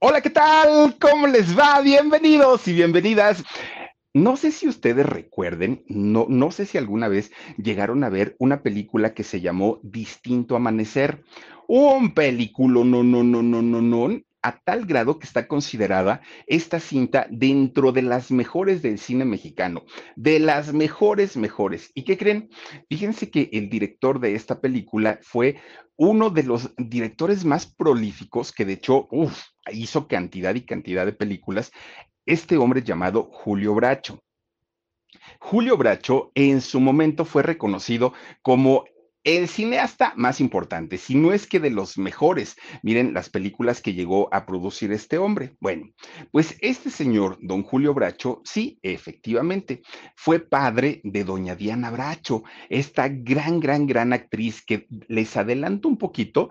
Hola, ¿qué tal? ¿Cómo les va? Bienvenidos y bienvenidas. No sé si ustedes recuerden, no, no sé si alguna vez llegaron a ver una película que se llamó Distinto Amanecer. Un película, no, no, no, no, no, no, a tal grado que está considerada esta cinta dentro de las mejores del cine mexicano, de las mejores, mejores. ¿Y qué creen? Fíjense que el director de esta película fue uno de los directores más prolíficos que de hecho hizo cantidad y cantidad de películas, este hombre llamado Julio Bracho. Julio Bracho en su momento fue reconocido como el cineasta más importante, si no es que de los mejores. Miren las películas que llegó a producir este hombre. Bueno, pues este señor, don Julio Bracho, sí, efectivamente, fue padre de doña Diana Bracho, esta gran, gran, gran actriz que les adelanto un poquito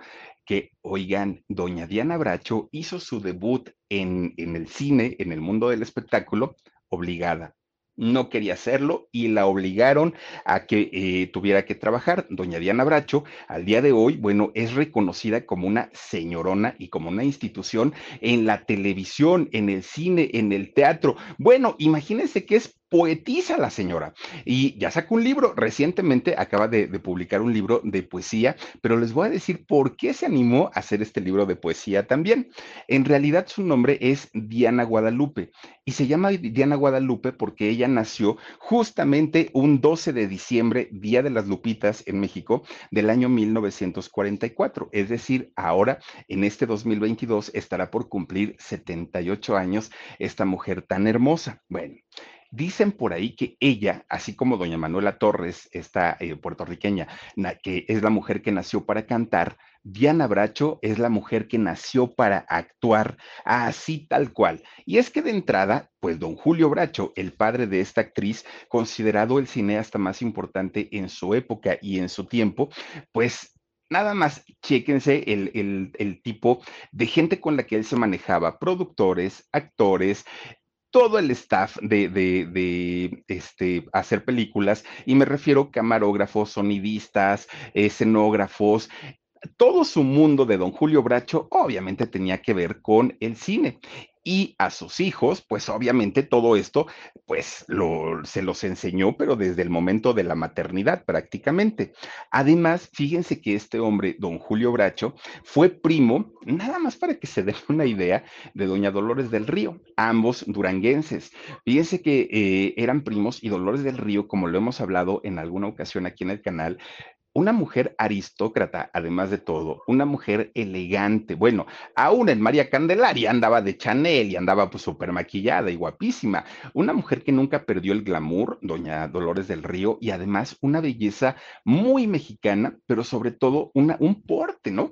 que, oigan, doña Diana Bracho hizo su debut en, en el cine, en el mundo del espectáculo, obligada no quería hacerlo y la obligaron a que eh, tuviera que trabajar. Doña Diana Bracho, al día de hoy, bueno, es reconocida como una señorona y como una institución en la televisión, en el cine, en el teatro. Bueno, imagínense que es poetiza la señora. Y ya sacó un libro, recientemente acaba de, publicar un libro de poesía, pero les voy a decir por qué se animó a hacer este libro de poesía también. En realidad su nombre es Diana Guadalupe y se llama Diana Guadalupe porque ella nació justamente un 12 de diciembre, Día de las Lupitas en México, del año 1944. Es decir, ahora en este 2022 estará por cumplir 78 años esta mujer tan hermosa. Bueno. Dicen por ahí que ella, así como doña Manuela Torres, esta eh, puertorriqueña, que es la mujer que nació para cantar, Diana Bracho es la mujer que nació para actuar, así tal cual. Y es que de entrada, pues don Julio Bracho, el padre de esta actriz, considerado el cineasta más importante en su época y en su tiempo, pues Nada más, chéquense el, el, tipo de gente con la que él se manejaba, productores, actores, todo el staff de, de, este, hacer películas, y me refiero camarógrafos, sonidistas, escenógrafos, todo su mundo de don Julio Bracho obviamente tenía que ver con el cine y a sus hijos, pues obviamente todo esto, pues lo, se los enseñó, pero desde el momento de la maternidad prácticamente. Además, fíjense que este hombre, don Julio Bracho, fue primo, nada más para que se den una idea, de doña Dolores del Río, ambos duranguenses. Fíjense que eh, eran primos y Dolores del Río, como lo hemos hablado en alguna ocasión aquí en el canal, una mujer aristócrata, además de todo, una mujer elegante. Bueno, aún en María Candelaria andaba de Chanel y andaba pues súper maquillada y guapísima. Una mujer que nunca perdió el glamour, doña Dolores del Río, y además una belleza muy mexicana, pero sobre todo una, un porte, ¿no?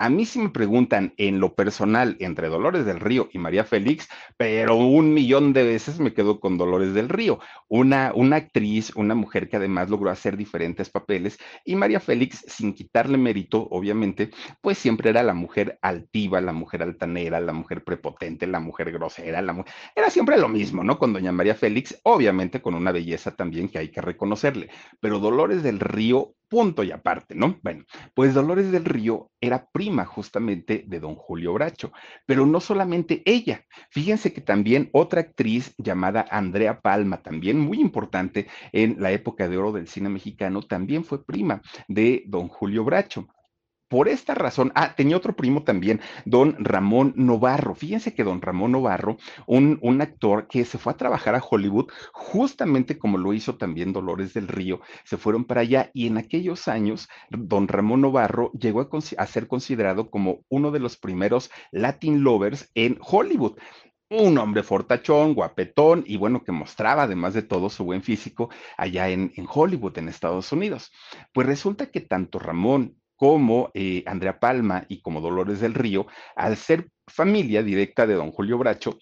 A mí sí me preguntan en lo personal entre Dolores del Río y María Félix, pero un millón de veces me quedo con Dolores del Río, una, una actriz, una mujer que además logró hacer diferentes papeles y María Félix, sin quitarle mérito, obviamente, pues siempre era la mujer altiva, la mujer altanera, la mujer prepotente, la mujer grosera, la era siempre lo mismo, ¿no? Con doña María Félix, obviamente con una belleza también que hay que reconocerle, pero Dolores del Río punto y aparte, ¿no? Bueno, pues Dolores del Río era prima justamente de don Julio Bracho, pero no solamente ella. Fíjense que también otra actriz llamada Andrea Palma, también muy importante en la época de oro del cine mexicano, también fue prima de don Julio Bracho. Por esta razón, ah, tenía otro primo también, don Ramón Novarro. Fíjense que don Ramón Novarro, un, un actor que se fue a trabajar a Hollywood, justamente como lo hizo también Dolores del Río, se fueron para allá y en aquellos años, don Ramón Novarro llegó a, a ser considerado como uno de los primeros Latin lovers en Hollywood un hombre fortachón, guapetón y bueno, que mostraba además de todo su buen físico allá en, Hollywood, en Estados Unidos. Pues resulta que tanto Ramón como eh, Andrea Palma y como Dolores del Río, al ser familia directa de don Julio Bracho,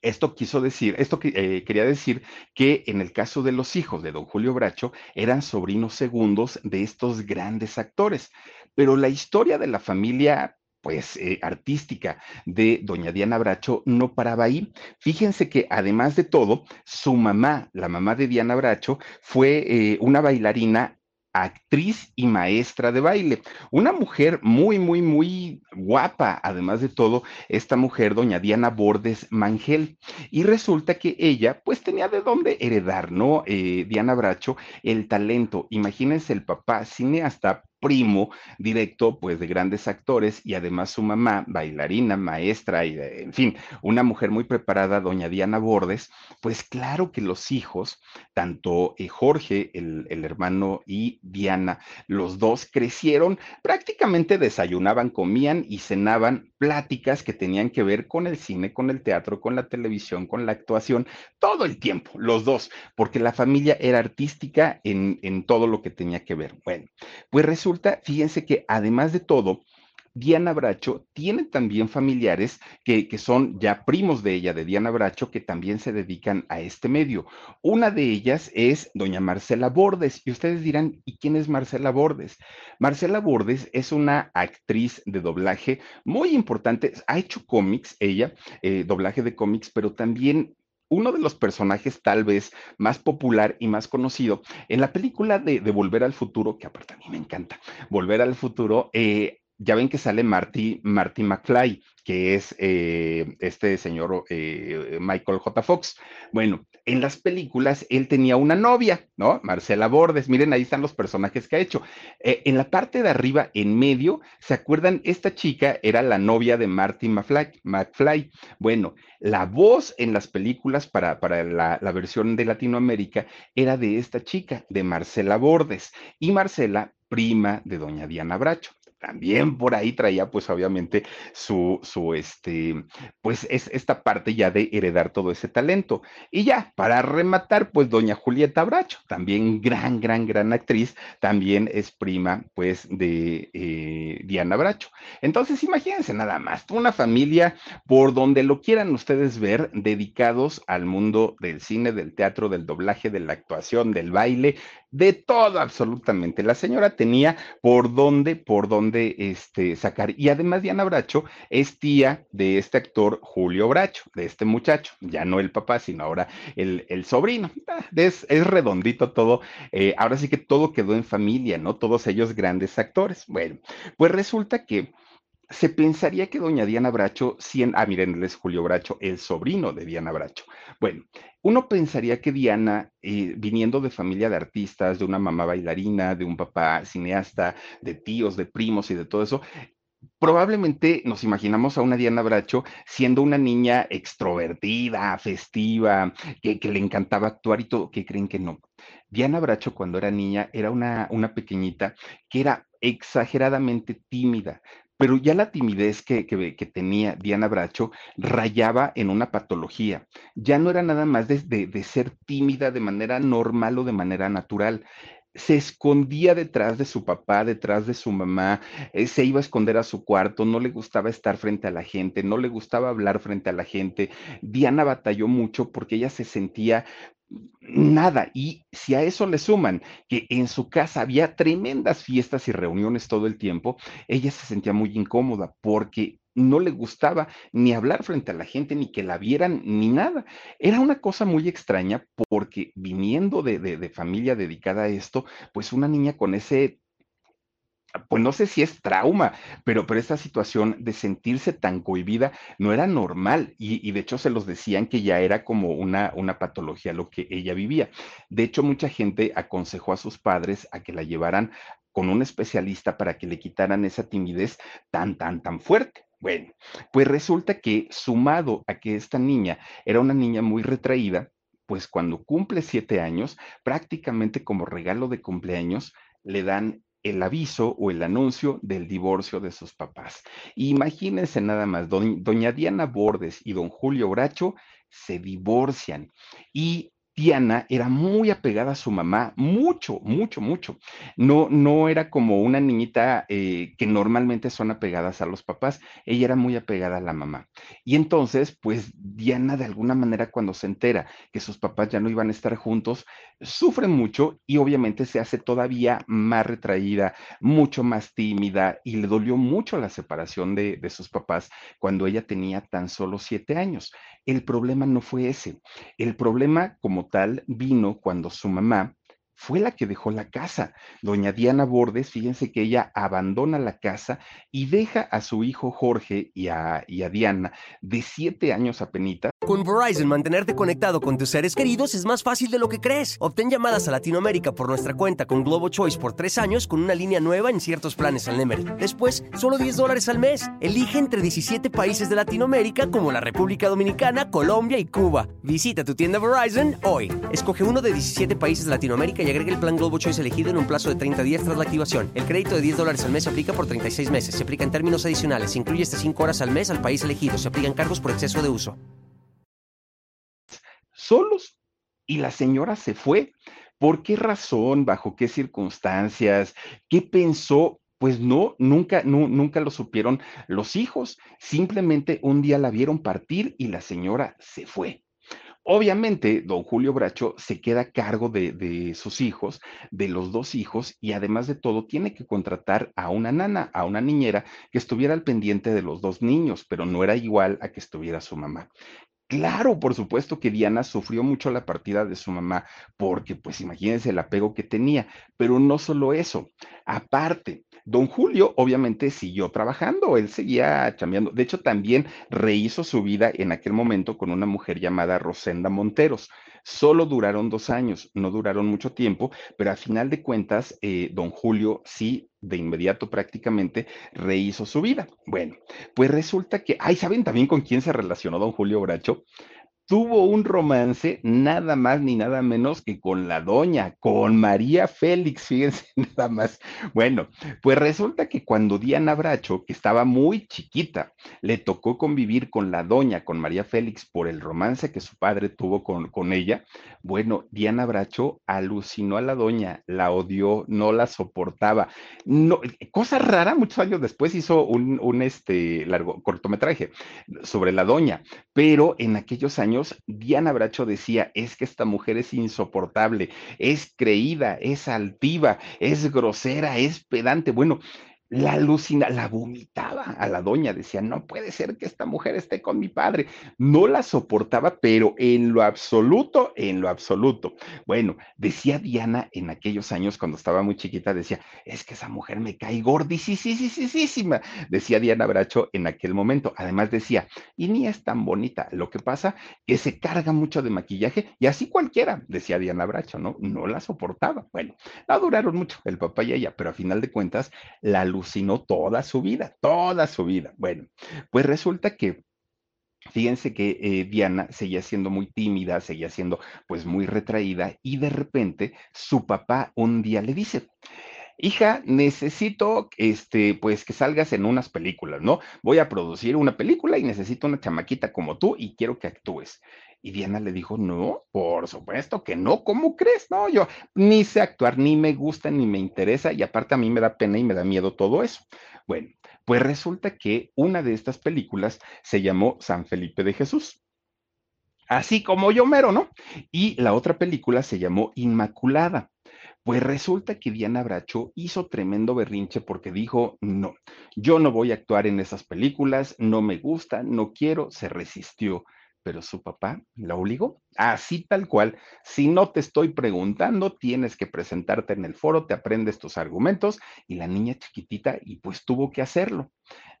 esto quiso decir, esto eh, quería decir que en el caso de los hijos de don Julio Bracho eran sobrinos segundos de estos grandes actores, pero la historia de la familia pues eh, artística de doña Diana Bracho no paraba ahí. Fíjense que además de todo, su mamá, la mamá de Diana Bracho, fue una bailarina actriz y maestra de baile. Una mujer muy, muy, muy guapa, además de todo, esta mujer, doña Diana Bordes Mangel. Y resulta que ella, pues tenía de dónde heredar, ¿no? Eh, Diana Bracho, el talento. Imagínense el papá cineasta primo directo, pues, de grandes actores y además su mamá, bailarina, maestra y, en fin, una mujer muy preparada, doña Diana Bordes, pues claro que los hijos, tanto eh, Jorge, el, el hermano, y Diana, los dos crecieron, prácticamente desayunaban, comían y cenaban pláticas que tenían que ver con el cine, con el teatro, con la televisión, con la actuación, todo el tiempo, los dos, porque la familia era artística en, en todo lo que tenía que ver. Bueno, pues resulta, fíjense que además de todo, Diana Bracho tiene también familiares que, que, son ya primos de ella, de Diana Bracho, que también se dedican a este medio. Una de ellas es doña Marcela Bordes. Y ustedes dirán, ¿y quién es Marcela Bordes? Marcela Bordes es una actriz de doblaje muy importante. Ha hecho cómics, ella, eh, doblaje de cómics, pero también uno de los personajes tal vez más popular y más conocido en la película de, Volver al Futuro, que aparte a mí me encanta, Volver al Futuro, eh, ya ven que sale Marty, Marty McFly, que es eh, este señor eh, Michael J. Fox. Bueno, en las películas él tenía una novia, ¿no? Marcela Bordes. Miren, ahí están los personajes que ha hecho. Eh, en la parte de arriba, en medio, ¿se acuerdan? Esta chica era la novia de Marty McFly. McFly. Bueno, la voz en las películas para, para la, la versión de Latinoamérica era de esta chica, de Marcela Bordes. Y Marcela prima de doña Diana Bracho también por ahí traía pues obviamente su, su, este, pues es esta parte ya de heredar todo ese talento. Y ya, para rematar, pues doña Julieta Bracho, también gran, gran, gran actriz, también es prima pues de eh, Diana Bracho. Entonces, imagínense nada más, una familia por donde lo quieran ustedes ver, dedicados al mundo del cine, del teatro, del doblaje, de la actuación, del baile, de todo absolutamente. La señora tenía por dónde, por dónde este, sacar. Y además Diana Bracho es tía de este actor Julio Bracho, de este muchacho, ya no el papá, sino ahora el, el sobrino. Ah, es, es, redondito todo. Eh, ahora sí que todo quedó en familia, ¿no? Todos ellos grandes actores. Bueno, pues resulta que se pensaría que doña Diana Bracho, cien, ah, miren, es Julio Bracho, el sobrino de Diana Bracho. Bueno, uno pensaría que Diana, eh, viniendo de familia de artistas, de una mamá bailarina, de un papá cineasta, de tíos, de primos y de todo eso, probablemente nos imaginamos a una Diana Bracho siendo una niña extrovertida, festiva, que, que le encantaba actuar y todo, que creen que no. Diana Bracho cuando era niña era una, una pequeñita que era exageradamente tímida, pero ya la timidez que, tenía Diana Bracho rayaba en una patología. Ya no era nada más de, ser tímida de manera normal o de manera natural se escondía detrás de su papá, detrás de su mamá, eh, se iba a esconder a su cuarto, no le gustaba estar frente a la gente, no le gustaba hablar frente a la gente. Diana batalló mucho porque ella se sentía nada. Y si a eso le suman que en su casa había tremendas fiestas y reuniones todo el tiempo, ella se sentía muy incómoda porque no le gustaba ni hablar frente a la gente, ni que la vieran, ni nada. Era una cosa muy extraña porque viniendo de, de familia dedicada a esto, pues una niña con ese pues no sé si es trauma, pero, pero esta situación de sentirse tan cohibida no era normal y, de hecho se los decían que ya era como una, una patología lo que ella vivía. De hecho, mucha gente aconsejó a sus padres a que la llevaran con un especialista para que le quitaran esa timidez tan, tan, tan fuerte. Bueno, pues resulta que sumado a que esta niña era una niña muy retraída, pues cuando cumple siete años, prácticamente como regalo de cumpleaños, le dan el aviso o el anuncio del divorcio de sus papás. Imagínense nada más, doña Diana Bordes y don Julio Bracho se divorcian y Diana era muy apegada a su mamá, mucho, mucho, mucho. No, no era como una niñita eh, que normalmente son apegadas a los papás, ella era muy apegada a la mamá. Y entonces, pues Diana de alguna manera cuando se entera que sus papás ya no iban a estar juntos, sufre mucho y obviamente se hace todavía más retraída, mucho más tímida y le dolió mucho la separación de, de sus papás cuando ella tenía tan solo siete años. El problema no fue ese. El problema como tal vino cuando su mamá fue la que dejó la casa. Doña Diana Bordes, fíjense que ella abandona la casa y deja a su hijo Jorge y a, Diana de siete años a penita. Con Verizon, mantenerte conectado con tus seres queridos es más fácil de lo que crees. Obtén llamadas a Latinoamérica por nuestra cuenta con Globo Choice por tres años con una línea nueva en ciertos planes al Nemery. Después, solo 10 dólares al mes. Elige entre 17 países de Latinoamérica como la República Dominicana, Colombia y Cuba. Visita tu tienda Verizon hoy. Escoge uno de 17 países de Latinoamérica y agrega el plan Globo Choice elegido en un plazo de 30 días tras la activación. El crédito de 10 dólares al mes se aplica por 36 meses. Se aplica en términos adicionales. Se incluye hasta 5 horas al mes al país elegido. Se aplican cargos por exceso de uso solos y la señora se fue. ¿Por qué razón? ¿Bajo qué circunstancias? ¿Qué pensó? Pues no, nunca, nunca lo supieron los hijos. Simplemente un día la vieron partir y la señora se fue. Obviamente, don Julio Bracho se queda a cargo de, de, sus hijos, de los dos hijos, y además de todo, tiene que contratar a una nana, a una niñera que estuviera al pendiente de los dos niños, pero no era igual a que estuviera su mamá. Claro, por supuesto que Diana sufrió mucho la partida de su mamá, porque pues imagínense el apego que tenía, pero no solo eso, aparte, don Julio obviamente siguió trabajando, él seguía chambeando, de hecho también rehizo su vida en aquel momento con una mujer llamada Rosenda Monteros. Solo duraron dos años, no duraron mucho tiempo, pero a final de cuentas, eh, don Julio sí de inmediato prácticamente rehizo su vida. Bueno, pues resulta que, ay, ¿saben también con quién se relacionó don Julio Bracho? Tuvo un romance nada más ni nada menos que con la doña, con María Félix, fíjense nada más. Bueno, pues resulta que cuando Diana Bracho, que estaba muy chiquita, le tocó convivir con la doña, con María Félix, por el romance que su padre tuvo con, con ella, bueno, Diana Bracho alucinó a la doña, la odió, no la soportaba. No, cosa rara, muchos años después hizo un, un este, largo cortometraje sobre la doña, pero en aquellos años Diana Bracho decía, es que esta mujer es insoportable, es creída, es altiva, es grosera, es pedante. Bueno, la alucina, la vomitaba a la doña, decía, no puede ser que esta mujer esté con mi padre. No la soportaba, pero en lo absoluto, en lo absoluto. Bueno, decía Diana en aquellos años, cuando estaba muy chiquita, decía, es que esa mujer me cae gordisísima, decía Diana Bracho en aquel momento. Además decía, y ni es tan bonita, lo que pasa que se carga mucho de maquillaje y así cualquiera, decía Diana Bracho, ¿no? No la soportaba. Bueno, no duraron mucho el papá y ella, pero a final de cuentas, la alucinó toda su vida, toda su vida. Bueno, pues resulta que Fíjense que eh, Diana seguía siendo muy tímida, seguía siendo pues muy retraída y de repente su papá un día le dice, hija, necesito este, pues que salgas en unas películas, ¿no? Voy a producir una película y necesito una chamaquita como tú y quiero que actúes. Y Diana le dijo, no, por supuesto que no, ¿cómo crees? No, yo ni sé actuar, ni me gusta, ni me interesa, y aparte a mí me da pena y me da miedo todo eso. Bueno, pues resulta que una de estas películas se llamó San Felipe de Jesús. Así como yo mero, ¿no? Y la otra película se llamó Inmaculada. Pues resulta que Diana Bracho hizo tremendo berrinche porque dijo, no, yo no voy a actuar en esas películas, no me gusta, no quiero, se resistió pero su papá la obligó, Así tal cual, si no te estoy preguntando, tienes que presentarte en el foro, te aprendes tus argumentos y la niña chiquitita y pues tuvo que hacerlo.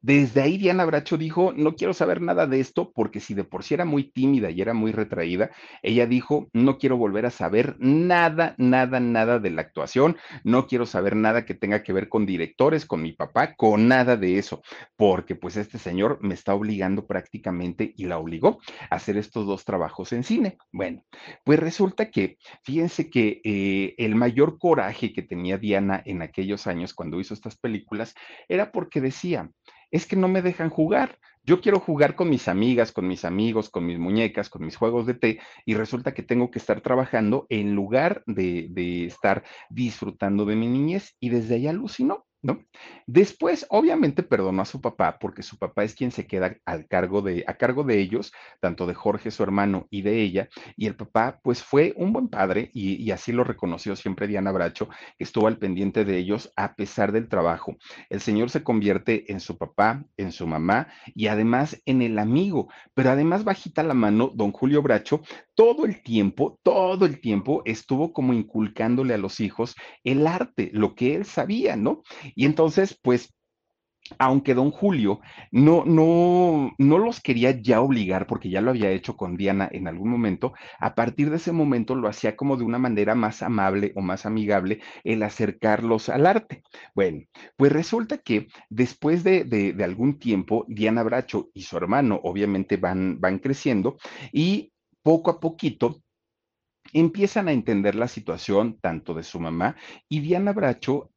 Desde ahí Diana Bracho dijo, no quiero saber nada de esto porque si de por sí era muy tímida y era muy retraída, ella dijo, no quiero volver a saber nada, nada, nada de la actuación, no quiero saber nada que tenga que ver con directores, con mi papá, con nada de eso, porque pues este señor me está obligando prácticamente y la obligó a hacer estos dos trabajos en cine. Bueno, pues resulta que, fíjense que eh, el mayor coraje que tenía Diana en aquellos años cuando hizo estas películas era porque decía, es que no me dejan jugar. Yo quiero jugar con mis amigas, con mis amigos, con mis muñecas, con mis juegos de té, y resulta que tengo que estar trabajando en lugar de, de estar disfrutando de mi niñez. Y desde ahí alucinó. ¿No? Después, obviamente, perdonó a su papá porque su papá es quien se queda al cargo de, a cargo de ellos, tanto de Jorge, su hermano, y de ella. Y el papá, pues, fue un buen padre y, y así lo reconoció siempre Diana Bracho, que estuvo al pendiente de ellos a pesar del trabajo. El señor se convierte en su papá, en su mamá y además en el amigo. Pero además, bajita la mano, don Julio Bracho, todo el tiempo, todo el tiempo estuvo como inculcándole a los hijos el arte, lo que él sabía, ¿no? Y entonces, pues aunque don Julio no, no, no los quería ya obligar, porque ya lo había hecho con Diana en algún momento, a partir de ese momento lo hacía como de una manera más amable o más amigable el acercarlos al arte. Bueno, pues resulta que después de, de, algún tiempo, Diana Bracho y su hermano obviamente van, van creciendo y poco a poquito empiezan a entender la situación tanto de su mamá y Diana Bracho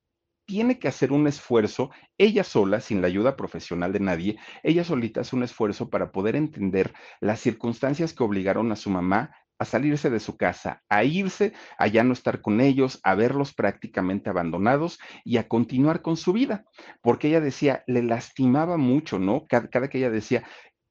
tiene que hacer un esfuerzo, ella sola, sin la ayuda profesional de nadie, ella solita hace un esfuerzo para poder entender las circunstancias que obligaron a su mamá a salirse de su casa, a irse, a ya no estar con ellos, a verlos prácticamente abandonados y a continuar con su vida, porque ella decía, le lastimaba mucho, ¿no? Cada, cada que ella decía,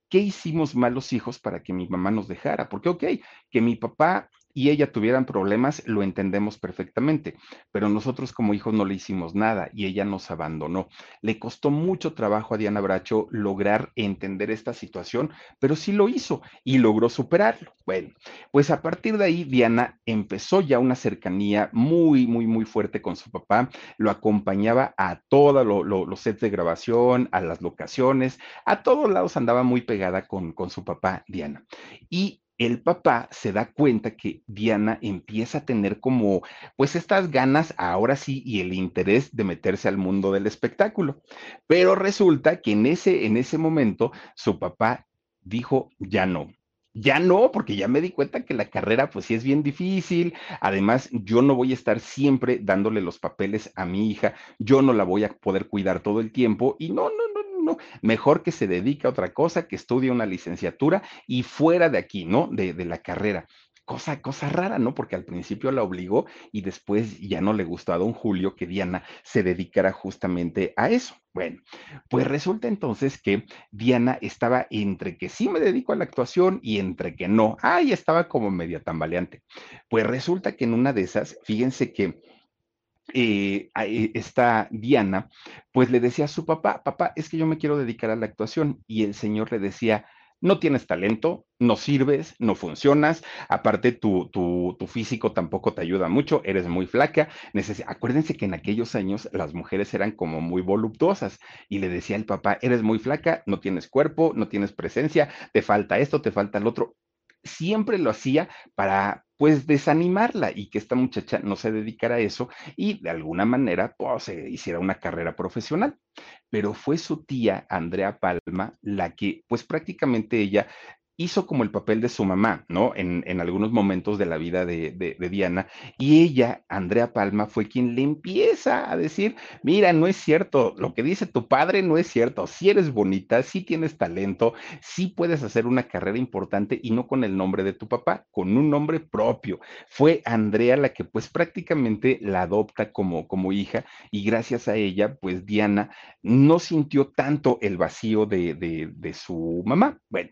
¿qué hicimos mal los hijos para que mi mamá nos dejara? Porque, ok, que mi papá y ella tuvieran problemas, lo entendemos perfectamente, pero nosotros como hijos no le hicimos nada y ella nos abandonó. Le costó mucho trabajo a Diana Bracho lograr entender esta situación, pero sí lo hizo y logró superarlo. Bueno, pues a partir de ahí Diana empezó ya una cercanía muy, muy, muy fuerte con su papá, lo acompañaba a todos lo, lo, los sets de grabación, a las locaciones, a todos lados andaba muy pegada con, con su papá Diana. Y el papá se da cuenta que Diana empieza a tener como, pues estas ganas ahora sí y el interés de meterse al mundo del espectáculo. Pero resulta que en ese, en ese momento su papá dijo, ya no, ya no, porque ya me di cuenta que la carrera pues sí es bien difícil. Además, yo no voy a estar siempre dándole los papeles a mi hija, yo no la voy a poder cuidar todo el tiempo y no, no, mejor que se dedique a otra cosa, que estudie una licenciatura y fuera de aquí, ¿no? De, de la carrera cosa, cosa rara, ¿no? Porque al principio la obligó y después ya no le gustó a don Julio que Diana se dedicara justamente a eso. Bueno, pues resulta entonces que Diana estaba entre que sí me dedico a la actuación y entre que no. Ay, estaba como media tambaleante. Pues resulta que en una de esas, fíjense que eh, esta Diana, pues le decía a su papá, papá, es que yo me quiero dedicar a la actuación. Y el señor le decía, no tienes talento, no sirves, no funcionas, aparte tu, tu, tu físico tampoco te ayuda mucho, eres muy flaca. Neces Acuérdense que en aquellos años las mujeres eran como muy voluptuosas y le decía el papá, eres muy flaca, no tienes cuerpo, no tienes presencia, te falta esto, te falta el otro siempre lo hacía para pues desanimarla y que esta muchacha no se dedicara a eso y de alguna manera pues, se hiciera una carrera profesional. Pero fue su tía, Andrea Palma, la que pues prácticamente ella hizo como el papel de su mamá, ¿no? En, en algunos momentos de la vida de, de, Diana. Y ella, Andrea Palma, fue quien le empieza a decir, mira, no es cierto, lo que dice tu padre no es cierto, si eres bonita, si tienes talento, si puedes hacer una carrera importante y no con el nombre de tu papá, con un nombre propio. Fue Andrea la que pues prácticamente la adopta como, como hija y gracias a ella, pues Diana no sintió tanto el vacío de, de su mamá. Bueno,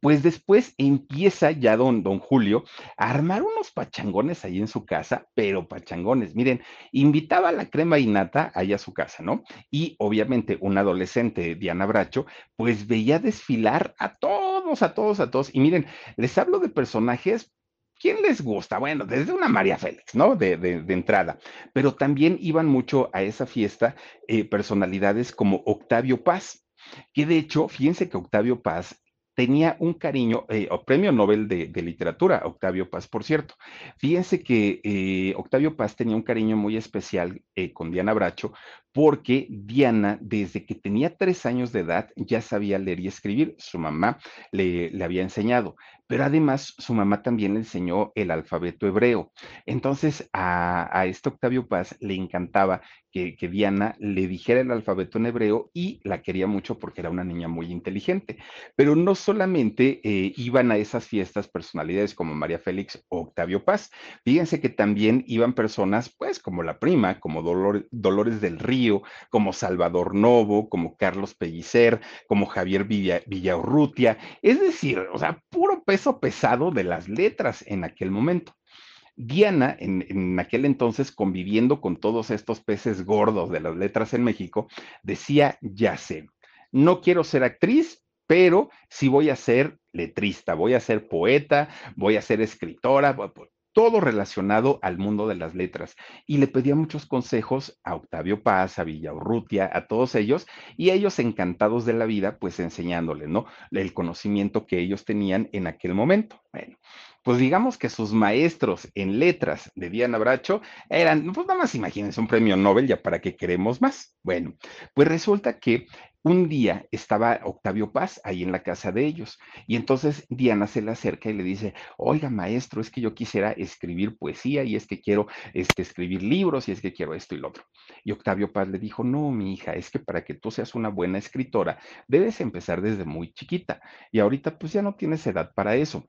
pues después empieza ya don, don Julio a armar unos pachangones ahí en su casa, pero pachangones, miren, invitaba a la crema innata ahí a su casa, ¿no? Y obviamente un adolescente, Diana Bracho, pues veía desfilar a todos, a todos, a todos. Y miren, les hablo de personajes ¿Quién les gusta? Bueno, desde una María Félix, ¿no? De, de, de entrada. Pero también iban mucho a esa fiesta eh, personalidades como Octavio Paz, que de hecho, fíjense que Octavio Paz tenía un cariño, eh, o premio Nobel de, literatura, Octavio Paz, por cierto. Fíjense que eh, Octavio Paz tenía un cariño muy especial eh, con Diana Bracho, porque Diana, desde que tenía tres años de edad, ya sabía leer y escribir. Su mamá le, le había enseñado, pero además su mamá también le enseñó el alfabeto hebreo. Entonces a, a este Octavio Paz le encantaba que, que, Diana le dijera el alfabeto en hebreo y la quería mucho porque era una niña muy inteligente. Pero no solamente eh, iban a esas fiestas personalidades como María Félix o Octavio Paz, fíjense que también iban personas, pues como la prima, como Dolor, Dolores del Río, como Salvador Novo, como Carlos Pellicer, como Javier Villa, Villaurrutia, es decir, o sea, puro peso pesado de las letras en aquel momento. Diana, en, en, aquel entonces, conviviendo con todos estos peces gordos de las letras en México, decía, ya sé, no quiero ser actriz, pero sí voy a ser letrista, voy a ser poeta, voy a ser escritora, todo relacionado al mundo de las letras. Y le pedía muchos consejos a Octavio Paz, a Villaurrutia, a todos ellos, y ellos encantados de la vida, pues enseñándole, ¿no? El conocimiento que ellos tenían en aquel momento. Bueno, pues digamos que sus maestros en letras de Diana Bracho eran, pues nada más imagínense, un premio Nobel, ya para qué queremos más. Bueno, pues resulta que un día estaba Octavio Paz ahí en la casa de ellos y entonces Diana se le acerca y le dice, oiga maestro, es que yo quisiera escribir poesía y es que quiero este, escribir libros y es que quiero esto y lo otro. Y Octavio Paz le dijo, no, mi hija, es que para que tú seas una buena escritora debes empezar desde muy chiquita y ahorita pues ya no tienes edad para eso.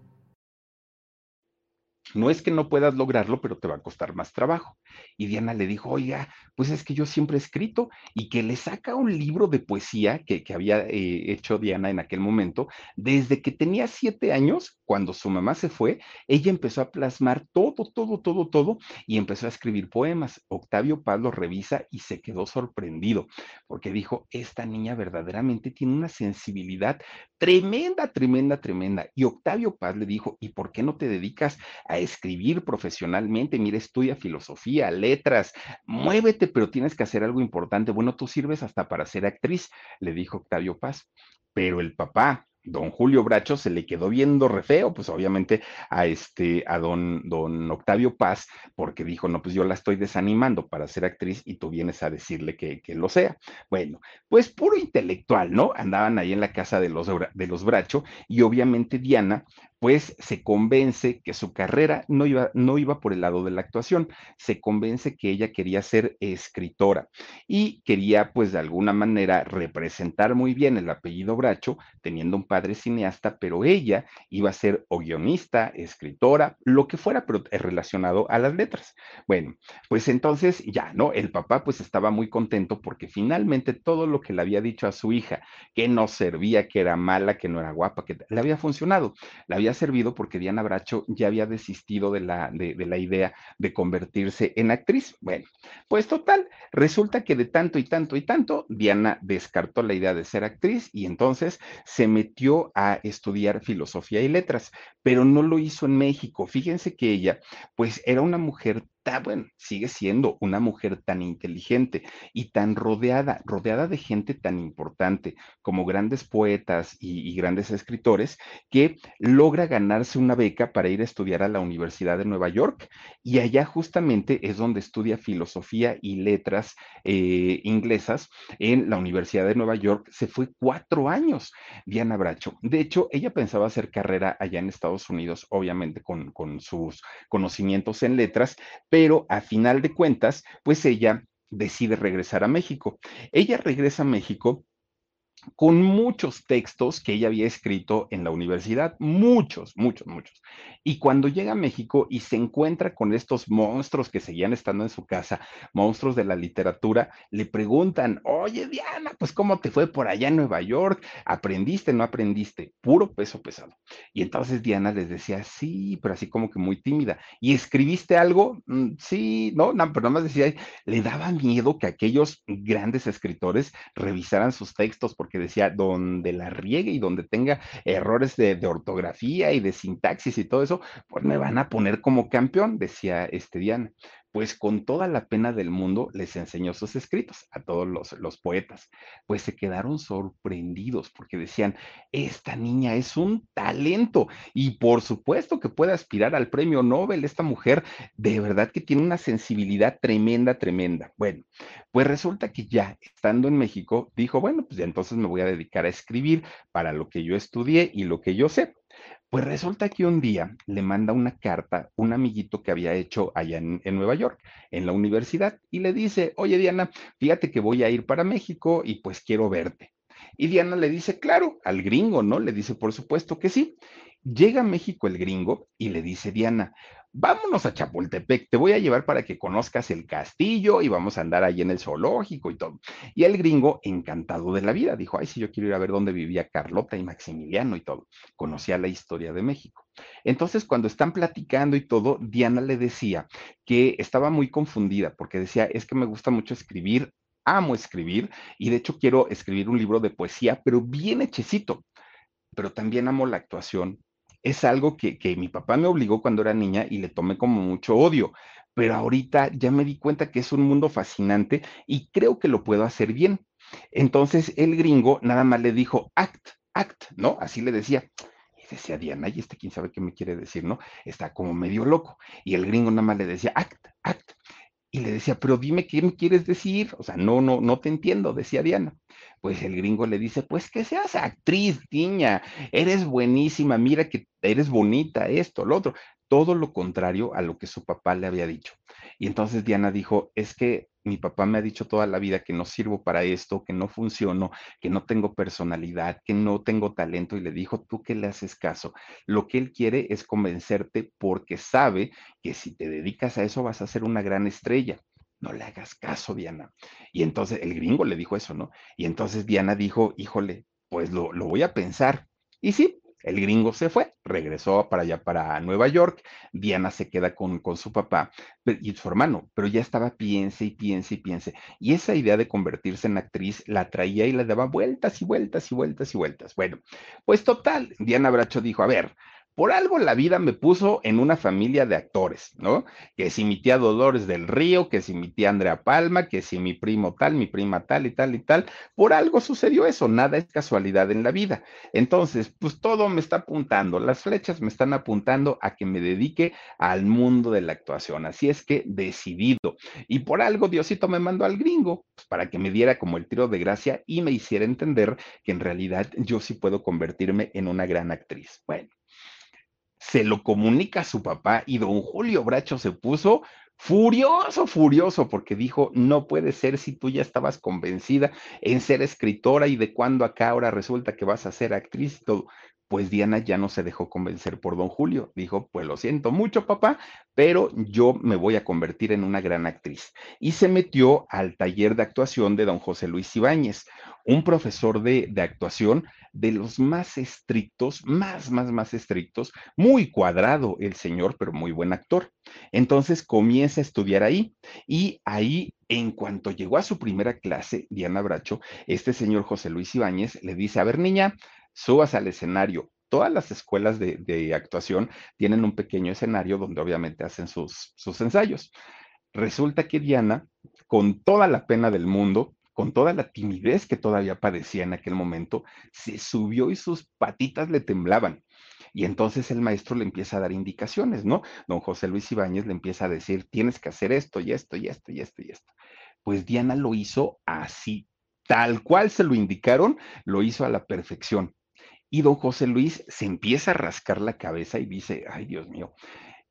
No es que no puedas lograrlo, pero te va a costar más trabajo. Y Diana le dijo, oiga, pues es que yo siempre he escrito y que le saca un libro de poesía que, había eh, hecho Diana en aquel momento. Desde que tenía siete años, cuando su mamá se fue, ella empezó a plasmar todo, todo, todo, todo y empezó a escribir poemas. Octavio Paz lo revisa y se quedó sorprendido porque dijo, esta niña verdaderamente tiene una sensibilidad tremenda, tremenda, tremenda. Y Octavio Paz le dijo, ¿y por qué no te dedicas a escribir profesionalmente? Mira, estudia filosofía, letras, muévete, pero tienes que hacer algo importante. Bueno, tú sirves hasta para ser actriz, le dijo Octavio Paz. Pero el papá, don Julio Bracho se le quedó viendo re feo, pues obviamente a este, a don, don Octavio Paz, porque dijo, no, pues yo la estoy desanimando para ser actriz y tú vienes a decirle que, que lo sea. Bueno, pues puro intelectual, ¿no? Andaban ahí en la casa de los, de los Bracho y obviamente Diana pues se convence que su carrera no iba, no iba por el lado de la actuación, se convence que ella quería ser escritora y quería pues de alguna manera representar muy bien el apellido Bracho, teniendo un padre cineasta, pero ella iba a ser o guionista, escritora, lo que fuera, pero relacionado a las letras. Bueno, pues entonces ya, ¿no? El papá pues estaba muy contento porque finalmente todo lo que le había dicho a su hija, que no servía, que era mala, que no era guapa, que le había funcionado, le había servido porque Diana Bracho ya había desistido de la, de, la idea de convertirse en actriz. Bueno, pues total, resulta que de tanto y tanto y tanto, Diana descartó la idea de ser actriz y entonces se metió a estudiar filosofía y letras, pero no lo hizo en México. Fíjense que ella, pues era una mujer bueno, sigue siendo una mujer tan inteligente y tan rodeada, rodeada de gente tan importante como grandes poetas y, grandes escritores, que logra ganarse una beca para ir a estudiar a la Universidad de Nueva York y allá justamente es donde estudia filosofía y letras eh, inglesas en la Universidad de Nueva York. Se fue cuatro años, Diana Bracho. De hecho, ella pensaba hacer carrera allá en Estados Unidos, obviamente con sus conocimientos en letras, pero a final de cuentas, pues ella decide regresar a México. Ella regresa a México con muchos textos que ella había escrito en la universidad, muchos, muchos, muchos. Y cuando llega a México y se encuentra con estos monstruos que seguían estando en su casa, monstruos de la literatura, le preguntan, oye Diana, pues ¿cómo te fue por allá en Nueva York? ¿Aprendiste, no aprendiste? Puro peso pesado. Y entonces Diana les decía, sí, pero así como que muy tímida. ¿Y escribiste algo? Mm, sí, no, no, pero nada más decía, le daba miedo que aquellos grandes escritores revisaran sus textos porque decía, donde la riegue y donde tenga errores de, de ortografía y de sintaxis y todo eso, pues me van a poner como campeón, decía este Diana pues con toda la pena del mundo les enseñó sus escritos a todos los, poetas. Pues se quedaron sorprendidos porque decían, esta niña es un talento y por supuesto que puede aspirar al premio Nobel. Esta mujer de verdad que tiene una sensibilidad tremenda, tremenda. Bueno, pues resulta que ya estando en México, dijo, bueno, pues ya entonces me voy a dedicar a escribir para lo que yo estudié y lo que yo sé. Pues resulta que un día le manda una carta un amiguito que había hecho allá en, Nueva York, en la universidad, y le dice, oye Diana, fíjate que voy a ir para México y pues quiero verte. Y Diana le dice, claro, al gringo, ¿no? Le dice, por supuesto que sí. Llega a México el gringo y le dice, Diana, vámonos a Chapultepec, te voy a llevar para que conozcas el castillo y vamos a andar ahí en el zoológico y todo. Y el gringo, encantado de la vida, dijo, ay, sí, yo quiero ir a ver dónde vivía Carlota y Maximiliano y todo. Conocía la historia de México. Entonces, cuando están platicando y todo, Diana le decía que estaba muy confundida porque decía, es que me gusta mucho escribir, amo escribir y de hecho quiero escribir un libro de poesía, pero bien hechecito. Pero también amo la actuación, es algo que, que mi papá me obligó cuando era niña y le tomé como mucho odio, pero ahorita ya me di cuenta que es un mundo fascinante y creo que lo puedo hacer bien. Entonces el gringo nada más le dijo, act, act, ¿no? Así le decía. Y decía Diana, y este quién sabe qué me quiere decir, ¿no? Está como medio loco. Y el gringo nada más le decía, act, act. Y le decía, pero dime qué me quieres decir. O sea, no, no, no te entiendo, decía Diana. Pues el gringo le dice, pues que seas actriz, niña, eres buenísima, mira que eres bonita, esto, lo otro. Todo lo contrario a lo que su papá le había dicho. Y entonces Diana dijo, es que mi papá me ha dicho toda la vida que no sirvo para esto, que no funciono, que no tengo personalidad, que no tengo talento. Y le dijo, tú que le haces caso. Lo que él quiere es convencerte porque sabe que si te dedicas a eso vas a ser una gran estrella. No le hagas caso, Diana. Y entonces el gringo le dijo eso, ¿no? Y entonces Diana dijo, híjole, pues lo, lo voy a pensar. Y sí, el gringo se fue, regresó para allá, para Nueva York. Diana se queda con, con su papá y su hermano, pero ya estaba piense y piense y piense. Y esa idea de convertirse en actriz la traía y la daba vueltas y vueltas y vueltas y vueltas. Bueno, pues total, Diana Bracho dijo, a ver, por algo la vida me puso en una familia de actores, ¿no? Que si mi tía Dolores del Río, que si mi tía Andrea Palma, que si mi primo tal, mi prima tal y tal y tal, por algo sucedió eso, nada es casualidad en la vida. Entonces, pues todo me está apuntando, las flechas me están apuntando a que me dedique al mundo de la actuación, así es que decidido. Y por algo Diosito me mandó al gringo, pues para que me diera como el tiro de gracia y me hiciera entender que en realidad yo sí puedo convertirme en una gran actriz. Bueno se lo comunica a su papá y don Julio Bracho se puso furioso, furioso, porque dijo, no puede ser si tú ya estabas convencida en ser escritora y de cuando acá ahora resulta que vas a ser actriz todo. Pues Diana ya no se dejó convencer por don Julio. Dijo, pues lo siento mucho, papá, pero yo me voy a convertir en una gran actriz. Y se metió al taller de actuación de don José Luis Ibáñez, un profesor de, de actuación de los más estrictos, más, más, más estrictos, muy cuadrado el señor, pero muy buen actor. Entonces comienza a estudiar ahí y ahí, en cuanto llegó a su primera clase, Diana Bracho, este señor José Luis Ibáñez le dice, a ver niña, subas al escenario. Todas las escuelas de, de, actuación tienen un pequeño escenario donde obviamente hacen sus, sus ensayos. Resulta que Diana, con toda la pena del mundo, con toda la timidez que todavía padecía en aquel momento, se subió y sus patitas le temblaban. Y entonces el maestro le empieza a dar indicaciones, ¿no? Don José Luis Ibáñez le empieza a decir, tienes que hacer esto y esto y esto y esto y esto. Pues Diana lo hizo así, tal cual se lo indicaron, lo hizo a la perfección. Y don José Luis se empieza a rascar la cabeza y dice, ay Dios mío,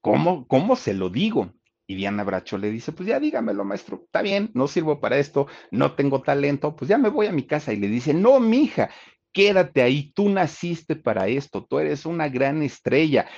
¿cómo, cómo se lo digo? Y Diana Bracho le dice, pues ya dígamelo, maestro, está bien, no sirvo para esto, no tengo talento, pues ya me voy a mi casa. Y le dice, no, mija, quédate ahí, tú naciste para esto, tú eres una gran estrella.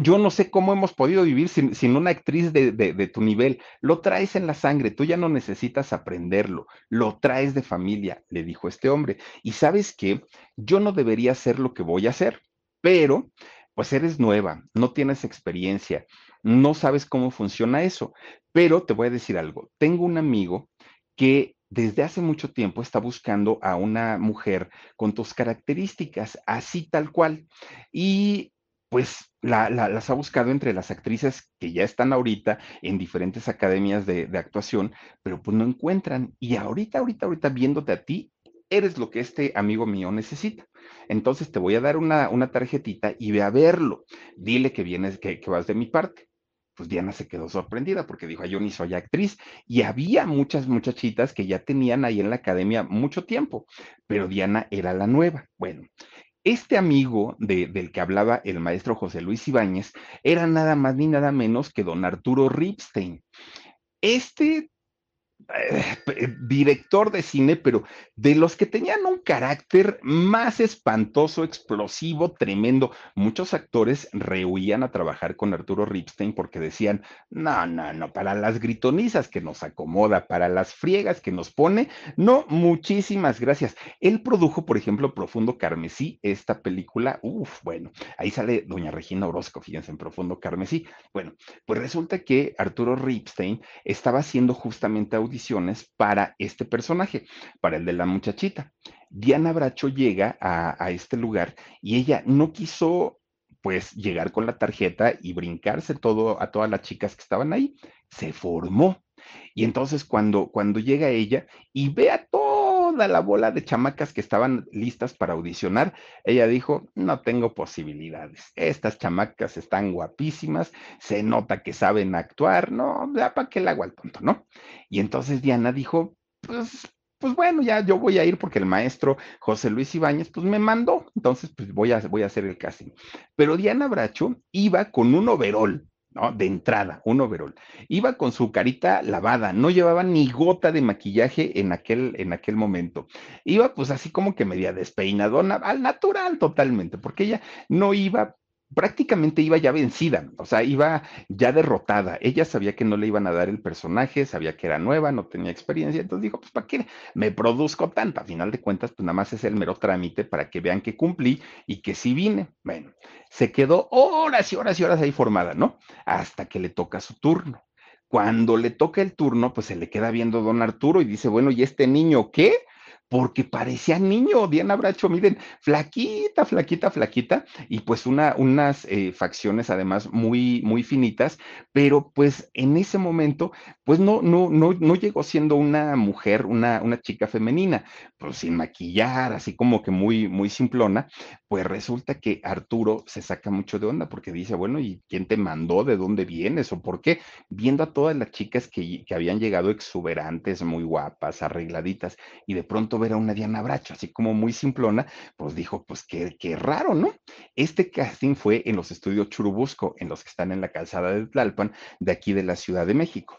Yo no sé cómo hemos podido vivir sin, una actriz de, de, tu nivel. Lo traes en la sangre, tú ya no necesitas aprenderlo, lo traes de familia, le dijo este hombre. Y sabes qué, yo no debería hacer lo que voy a hacer, pero pues eres nueva, no tienes experiencia, no sabes cómo funciona eso, pero te voy a decir algo. Tengo un amigo que desde hace mucho tiempo está buscando a una mujer con tus características, así tal cual. Y pues las ha buscado entre las actrices que ya están ahorita en diferentes academias de, actuación, pero pues no encuentran. Y ahorita, ahorita, ahorita viéndote a ti, eres lo que este amigo mío necesita. Entonces te voy a dar una, una tarjetita y ve a verlo. Dile que vienes, que, que vas de mi parte pues Diana se quedó sorprendida porque dijo, yo ni soy actriz. Y había muchas muchachitas que ya tenían ahí en la academia mucho tiempo, pero Diana era la nueva. Bueno, este amigo del que hablaba el maestro José Luis Ibáñez era nada más ni nada menos que don Arturo Ripstein. Este eh, director de cine, pero de los que tenían un carácter más espantoso, explosivo, tremendo. Muchos actores rehuían a trabajar con Arturo Ripstein porque decían, no, no, no, para las gritonizas que nos acomoda, para las friegas que nos pone, no, muchísimas gracias. Él produjo, por ejemplo, Profundo Carmesí, esta película, uff, bueno, ahí sale doña Regina Orozco, fíjense, en Profundo Carmesí. Bueno, pues resulta que Arturo Ripstein estaba haciendo justamente para este personaje, para el de la muchachita. Diana Bracho llega a, este lugar y ella no quiso pues llegar con la tarjeta y brincarse todo a todas las chicas que estaban ahí, se formó. Y entonces cuando, cuando llega ella y ve a toda la bola de chamacas que estaban listas para audicionar, ella dijo, no tengo posibilidades. Estas chamacas están guapísimas, se nota que saben actuar, no, ¿para qué le hago al tonto, no? Y entonces Diana dijo, pues pues bueno, ya yo voy a ir porque el maestro José Luis Ibáñez, pues me mandó, entonces pues voy a, voy a hacer el casting. Pero Diana Bracho iba con un overol, De entrada, un overol. Iba con su carita lavada, no llevaba ni gota de maquillaje en aquel, en aquel momento. Iba pues así como que media despeinadona, al natural totalmente, porque ella no iba prácticamente iba ya vencida, o sea, iba ya derrotada. Ella sabía que no le iban a dar el personaje, sabía que era nueva, no tenía experiencia, entonces dijo, pues ¿para qué me produzco tanto? A final de cuentas, pues nada más es el mero trámite para que vean que cumplí y que sí vine. Bueno, se quedó horas y horas y horas ahí formada, ¿no? Hasta que le toca su turno. Cuando le toca el turno, pues se le queda viendo don Arturo y dice, bueno, ¿y este niño qué? Porque parecía niño, Diana Bracho, miren, flaquita, flaquita, flaquita, y pues una, unas eh, facciones además muy, muy finitas, pero pues en ese momento, pues no, no, no, no llegó siendo una mujer, una, una chica femenina, pues sin maquillar, así como que muy, muy simplona, pues resulta que Arturo se saca mucho de onda porque dice, bueno, ¿y quién te mandó? ¿De dónde vienes? ¿O por qué? Viendo a todas las chicas que, que habían llegado exuberantes, muy guapas, arregladitas, y de pronto ver a una Diana Bracho, así como muy simplona, pues dijo, pues qué, qué raro, ¿no? Este casting fue en los estudios Churubusco, en los que están en la calzada de Tlalpan, de aquí de la Ciudad de México.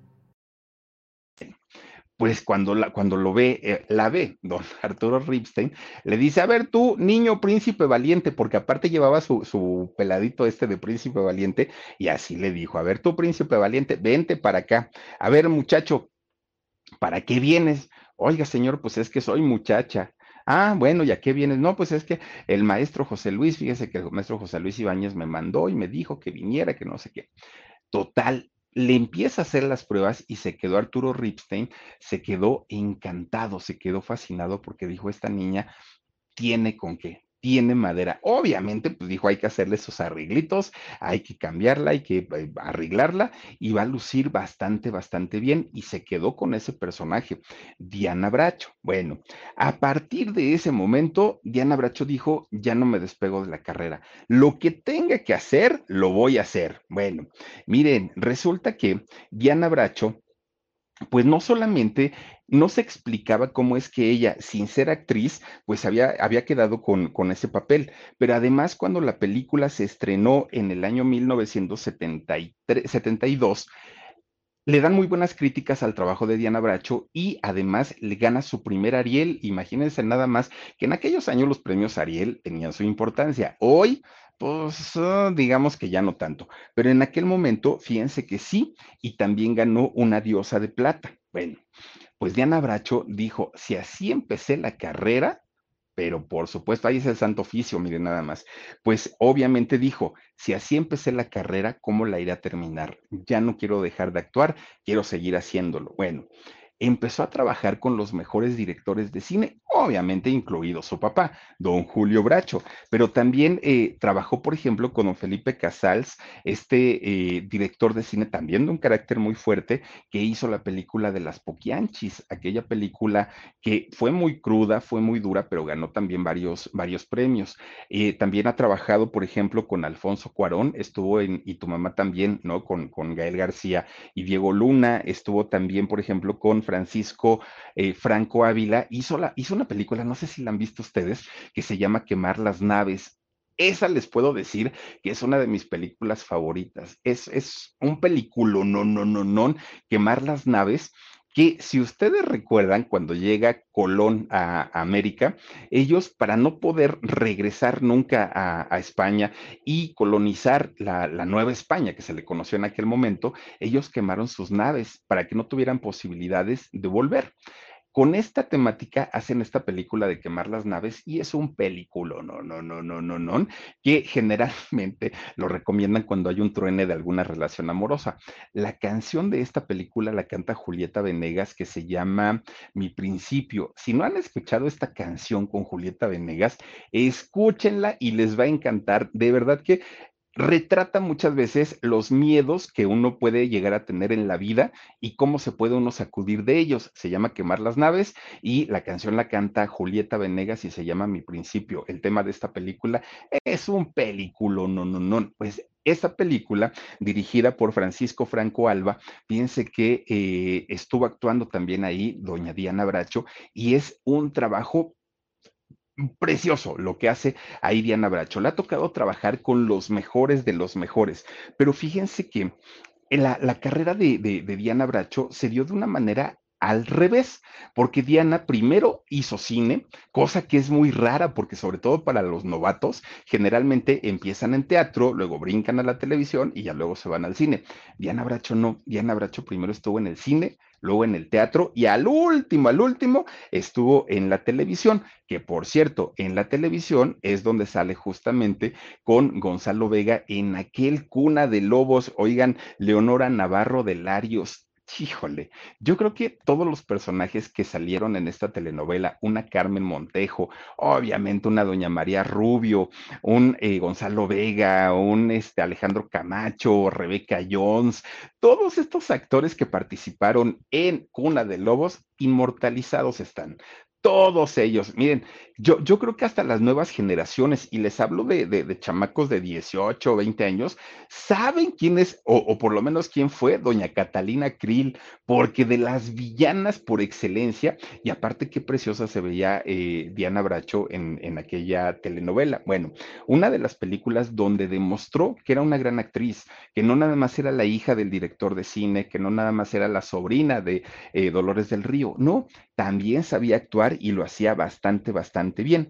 pues cuando, la, cuando lo ve, eh, la ve don Arturo Ripstein, le dice, a ver tú, niño príncipe valiente, porque aparte llevaba su, su, peladito este de príncipe valiente, y así le dijo, a ver tú, príncipe valiente, vente para acá, a ver muchacho, ¿para qué vienes? Oiga, señor, pues es que soy muchacha. Ah, bueno, ¿y a qué vienes? No, pues es que el maestro José Luis, fíjese que el maestro José Luis Ibáñez me mandó y me dijo que viniera, que no sé qué. Total, le empieza a hacer las pruebas y se quedó Arturo Ripstein, se quedó encantado, se quedó fascinado porque dijo, esta niña tiene con qué, tiene madera. Obviamente, pues dijo, hay que hacerle esos arreglitos, hay que cambiarla, hay que eh, arreglarla y va a lucir bastante, bastante bien. Y se quedó con ese personaje, Diana Bracho. Bueno, a partir de ese momento, Diana Bracho dijo, ya no me despego de la carrera. Lo que tenga que hacer, lo voy a hacer. Bueno, miren, resulta que Diana Bracho pues no solamente no se explicaba cómo es que ella, sin ser actriz, pues había, había quedado con, con, ese papel, pero además cuando la película se estrenó en el año 1972, le dan muy buenas críticas al trabajo de Diana Bracho y además le gana su primer Ariel. Imagínense nada más que en aquellos años los premios Ariel tenían su importancia. Hoy pues ah, digamos que ya no tanto, pero en aquel momento, fíjense que sí, y también ganó una diosa de plata. Bueno, pues Diana Bracho dijo, si así empecé la carrera, pero por supuesto, ahí es el santo oficio, miren nada más, pues obviamente dijo, si así empecé la carrera, ¿cómo la iré a terminar? Ya no quiero dejar de actuar, quiero seguir haciéndolo. Bueno, empezó a trabajar con los mejores directores de cine, obviamente incluido su papá, don Julio Bracho, pero también eh, trabajó, por ejemplo, con don Felipe Casals, este eh, director de cine también de un carácter muy fuerte, que hizo la película de las Poquianchis, aquella película que fue muy cruda, fue muy dura, pero ganó también varios, varios premios. Eh, también ha trabajado, por ejemplo, con Alfonso Cuarón, estuvo en Y tu mamá también, ¿no? Con, con Gael García y Diego Luna, estuvo también, por ejemplo, con Francisco Franco Ávila, hizo, la, hizo una película, no sé si la han visto ustedes, que se llama Quemar las naves. Esa les puedo decir que es una de mis películas favoritas. Es, es un película, no, no, no, no, Quemar las naves que si ustedes recuerdan, cuando llega Colón a, América, ellos para no poder regresar nunca a, España y colonizar la, la, Nueva España, que se le conoció en aquel momento, ellos quemaron sus naves para que no tuvieran posibilidades de volver. Con esta temática hacen esta película de quemar las naves y es un película, no, no, no, no, no, no, que generalmente lo recomiendan cuando hay un truene de alguna relación amorosa. La canción de esta película la canta Julieta Venegas que se llama Mi Principio. Si no han escuchado esta canción con Julieta Venegas, escúchenla y les va a encantar. De verdad que retrata muchas veces los miedos que uno puede llegar a tener en la vida y cómo se puede uno sacudir de ellos. Se llama Quemar las naves y la canción la canta Julieta Venegas y se llama Mi principio. El tema de esta película es un película, no, no, no. Pues esta película, dirigida por Francisco Franco Alba, piense que eh, estuvo actuando también ahí doña Diana Bracho y es un trabajo precioso lo que hace ahí Diana Bracho. Le ha tocado trabajar con los mejores de los mejores, pero fíjense que la, carrera de, de Diana Bracho se dio de una manera al revés, porque Diana primero hizo cine, cosa que es muy rara porque sobre todo para los novatos generalmente empiezan en teatro, luego brincan a la televisión y ya luego se van al cine. Diana Bracho no, Diana Bracho primero estuvo en el cine, luego en el teatro y al último, al último estuvo en la televisión, que por cierto, en la televisión es donde sale justamente con Gonzalo Vega en aquel cuna de lobos, oigan, Leonora Navarro de Larios Híjole, yo creo que todos los personajes que salieron en esta telenovela, una Carmen Montejo, obviamente una Doña María Rubio, un eh, Gonzalo Vega, un este, Alejandro Camacho, Rebeca Jones, todos estos actores que participaron en Cuna de Lobos, inmortalizados están todos ellos. Miren, yo, yo creo que hasta las nuevas generaciones, y les hablo de, de, chamacos de 18 o 20 años, saben quién es, o, por lo menos quién fue doña Catalina Krill, porque de las villanas por excelencia, y aparte qué preciosa se veía eh, Diana Bracho en, en aquella telenovela. Bueno, una de las películas donde demostró que era una gran actriz, que no nada más era la hija del director de cine, que no nada más era la sobrina de eh, Dolores del Río, no, también sabía actuar y lo hacía bastante, bastante bien.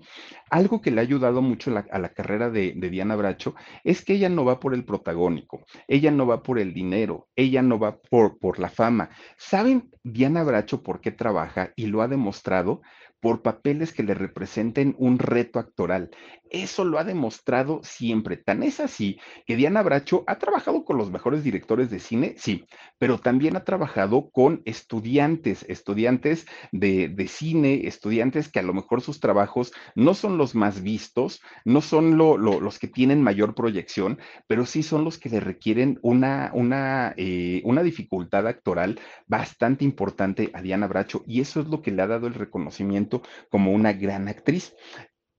Algo que le ha ayudado mucho a la carrera de, de, Diana Bracho es que ella no va por el protagónico, ella no va por el dinero, ella no va por, por la fama. ¿Saben Diana Bracho por qué trabaja y lo ha demostrado? por papeles que le representen un reto actoral. Eso lo ha demostrado siempre. Tan es así que Diana Bracho ha trabajado con los mejores directores de cine, sí, pero también ha trabajado con estudiantes, estudiantes de, de cine, estudiantes que a lo mejor sus trabajos no son los más vistos, no son lo, lo, los que tienen mayor proyección, pero sí son los que le requieren una, una, eh, una dificultad actoral bastante importante a Diana Bracho y eso es lo que le ha dado el reconocimiento como una gran actriz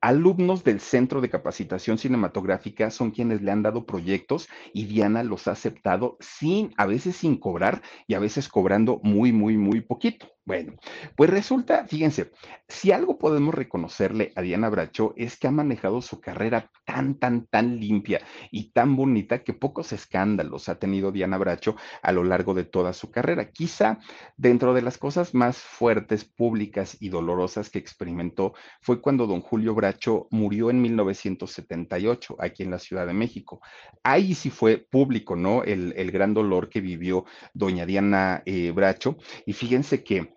alumnos del Centro de Capacitación Cinematográfica son quienes le han dado proyectos y Diana los ha aceptado sin, a veces sin cobrar y a veces cobrando muy, muy, muy poquito. Bueno, pues resulta, fíjense, si algo podemos reconocerle a Diana Bracho es que ha manejado su carrera tan, tan, tan limpia y tan bonita que pocos escándalos ha tenido Diana Bracho a lo largo de toda su carrera. Quizá dentro de las cosas más fuertes, públicas y dolorosas que experimentó fue cuando don Julio Bracho murió en 1978 aquí en la Ciudad de México. Ahí sí fue público, ¿no? El, el gran dolor que vivió doña Diana eh, Bracho. Y fíjense que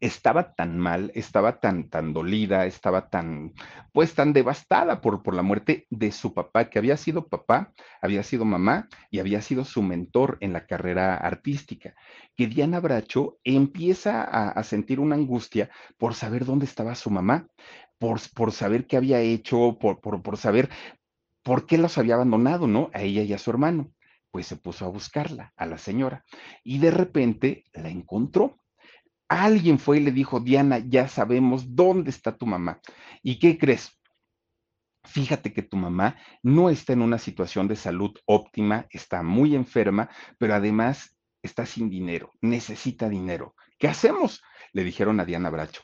estaba tan mal, estaba tan, tan dolida, estaba tan, pues tan devastada por, por la muerte de su papá, que había sido papá, había sido mamá y había sido su mentor en la carrera artística, que Diana Bracho empieza a, a sentir una angustia por saber dónde estaba su mamá, por, por saber qué había hecho, por, por, por saber por qué los había abandonado, ¿no? A ella y a su hermano. Pues se puso a buscarla, a la señora, y de repente la encontró Alguien fue y le dijo, Diana, ya sabemos dónde está tu mamá. ¿Y qué crees? Fíjate que tu mamá no está en una situación de salud óptima, está muy enferma, pero además está sin dinero, necesita dinero. ¿Qué hacemos? Le dijeron a Diana Bracho.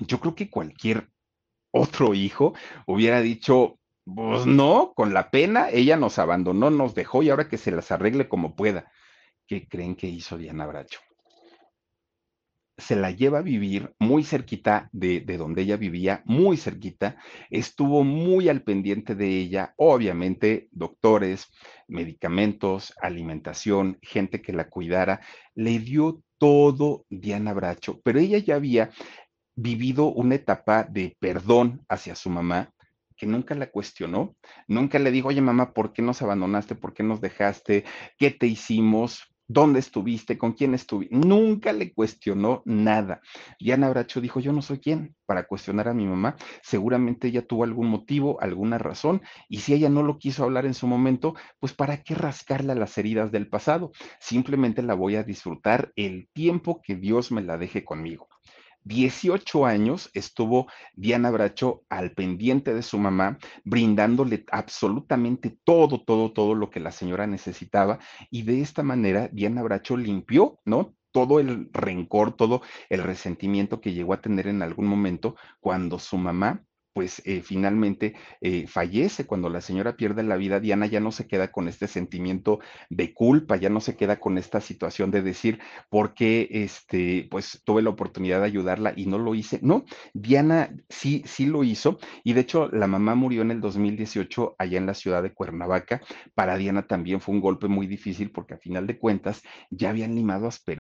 Yo creo que cualquier otro hijo hubiera dicho, pues no, con la pena, ella nos abandonó, nos dejó y ahora que se las arregle como pueda. ¿Qué creen que hizo Diana Bracho? Se la lleva a vivir muy cerquita de, de, donde ella vivía, muy cerquita, estuvo muy al pendiente de ella, obviamente doctores, medicamentos, alimentación, gente que la cuidara, le dio todo Diana Bracho, pero ella ya había vivido una etapa de perdón hacia su mamá, que nunca la cuestionó, nunca le dijo, oye mamá, ¿por qué nos abandonaste? ¿Por qué nos dejaste? ¿Qué te hicimos? ¿Dónde estuviste? ¿Con quién estuviste? Nunca le cuestionó nada. Diana Bracho dijo, yo no soy quien para cuestionar a mi mamá. Seguramente ella tuvo algún motivo, alguna razón, y si ella no lo quiso hablar en su momento, pues para qué rascarle las heridas del pasado. Simplemente la voy a disfrutar el tiempo que Dios me la deje conmigo. 18 años estuvo Diana Bracho al pendiente de su mamá, brindándole absolutamente todo, todo, todo lo que la señora necesitaba. Y de esta manera, Diana Bracho limpió, ¿no? todo el rencor, todo el resentimiento que llegó a tener en algún momento cuando su mamá pues eh, finalmente eh, fallece. Cuando la señora pierde la vida, Diana ya no se queda con este sentimiento de culpa, ya no se queda con esta situación de decir, ¿por qué este, pues tuve la oportunidad de ayudarla y no lo hice? No, Diana sí, sí lo hizo y de hecho la mamá murió en el 2018 allá en la ciudad de Cuernavaca. Para Diana también fue un golpe muy difícil porque a final de cuentas ya habían limado asperezas.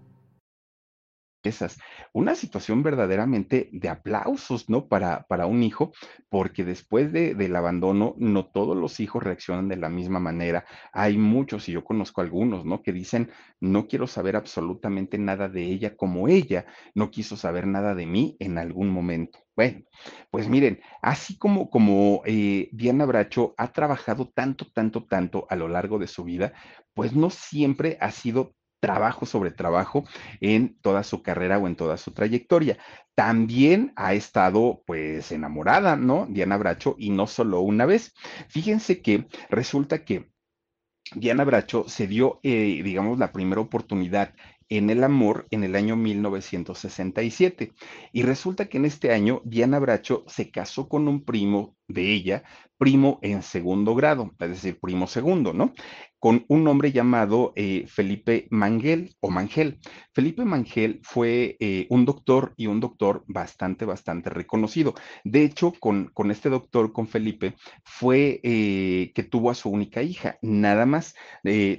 esas. Una situación verdaderamente de aplausos, ¿no? Para, para un hijo, porque después de, del abandono, no todos los hijos reaccionan de la misma manera. Hay muchos, y yo conozco algunos, ¿no? Que dicen, no quiero saber absolutamente nada de ella como ella no quiso saber nada de mí en algún momento. Bueno, pues miren, así como, como eh, Diana Bracho ha trabajado tanto, tanto, tanto a lo largo de su vida, pues no siempre ha sido trabajo sobre trabajo en toda su carrera o en toda su trayectoria. También ha estado pues enamorada, ¿no? Diana Bracho y no solo una vez. Fíjense que resulta que Diana Bracho se dio, eh, digamos, la primera oportunidad en el amor en el año 1967. Y resulta que en este año Diana Bracho se casó con un primo de ella, primo en segundo grado, es decir, primo segundo, ¿no? Con un hombre llamado eh, Felipe Mangel o Mangel. Felipe Mangel fue eh, un doctor y un doctor bastante, bastante reconocido. De hecho, con, con este doctor, con Felipe, fue eh, que tuvo a su única hija, nada más,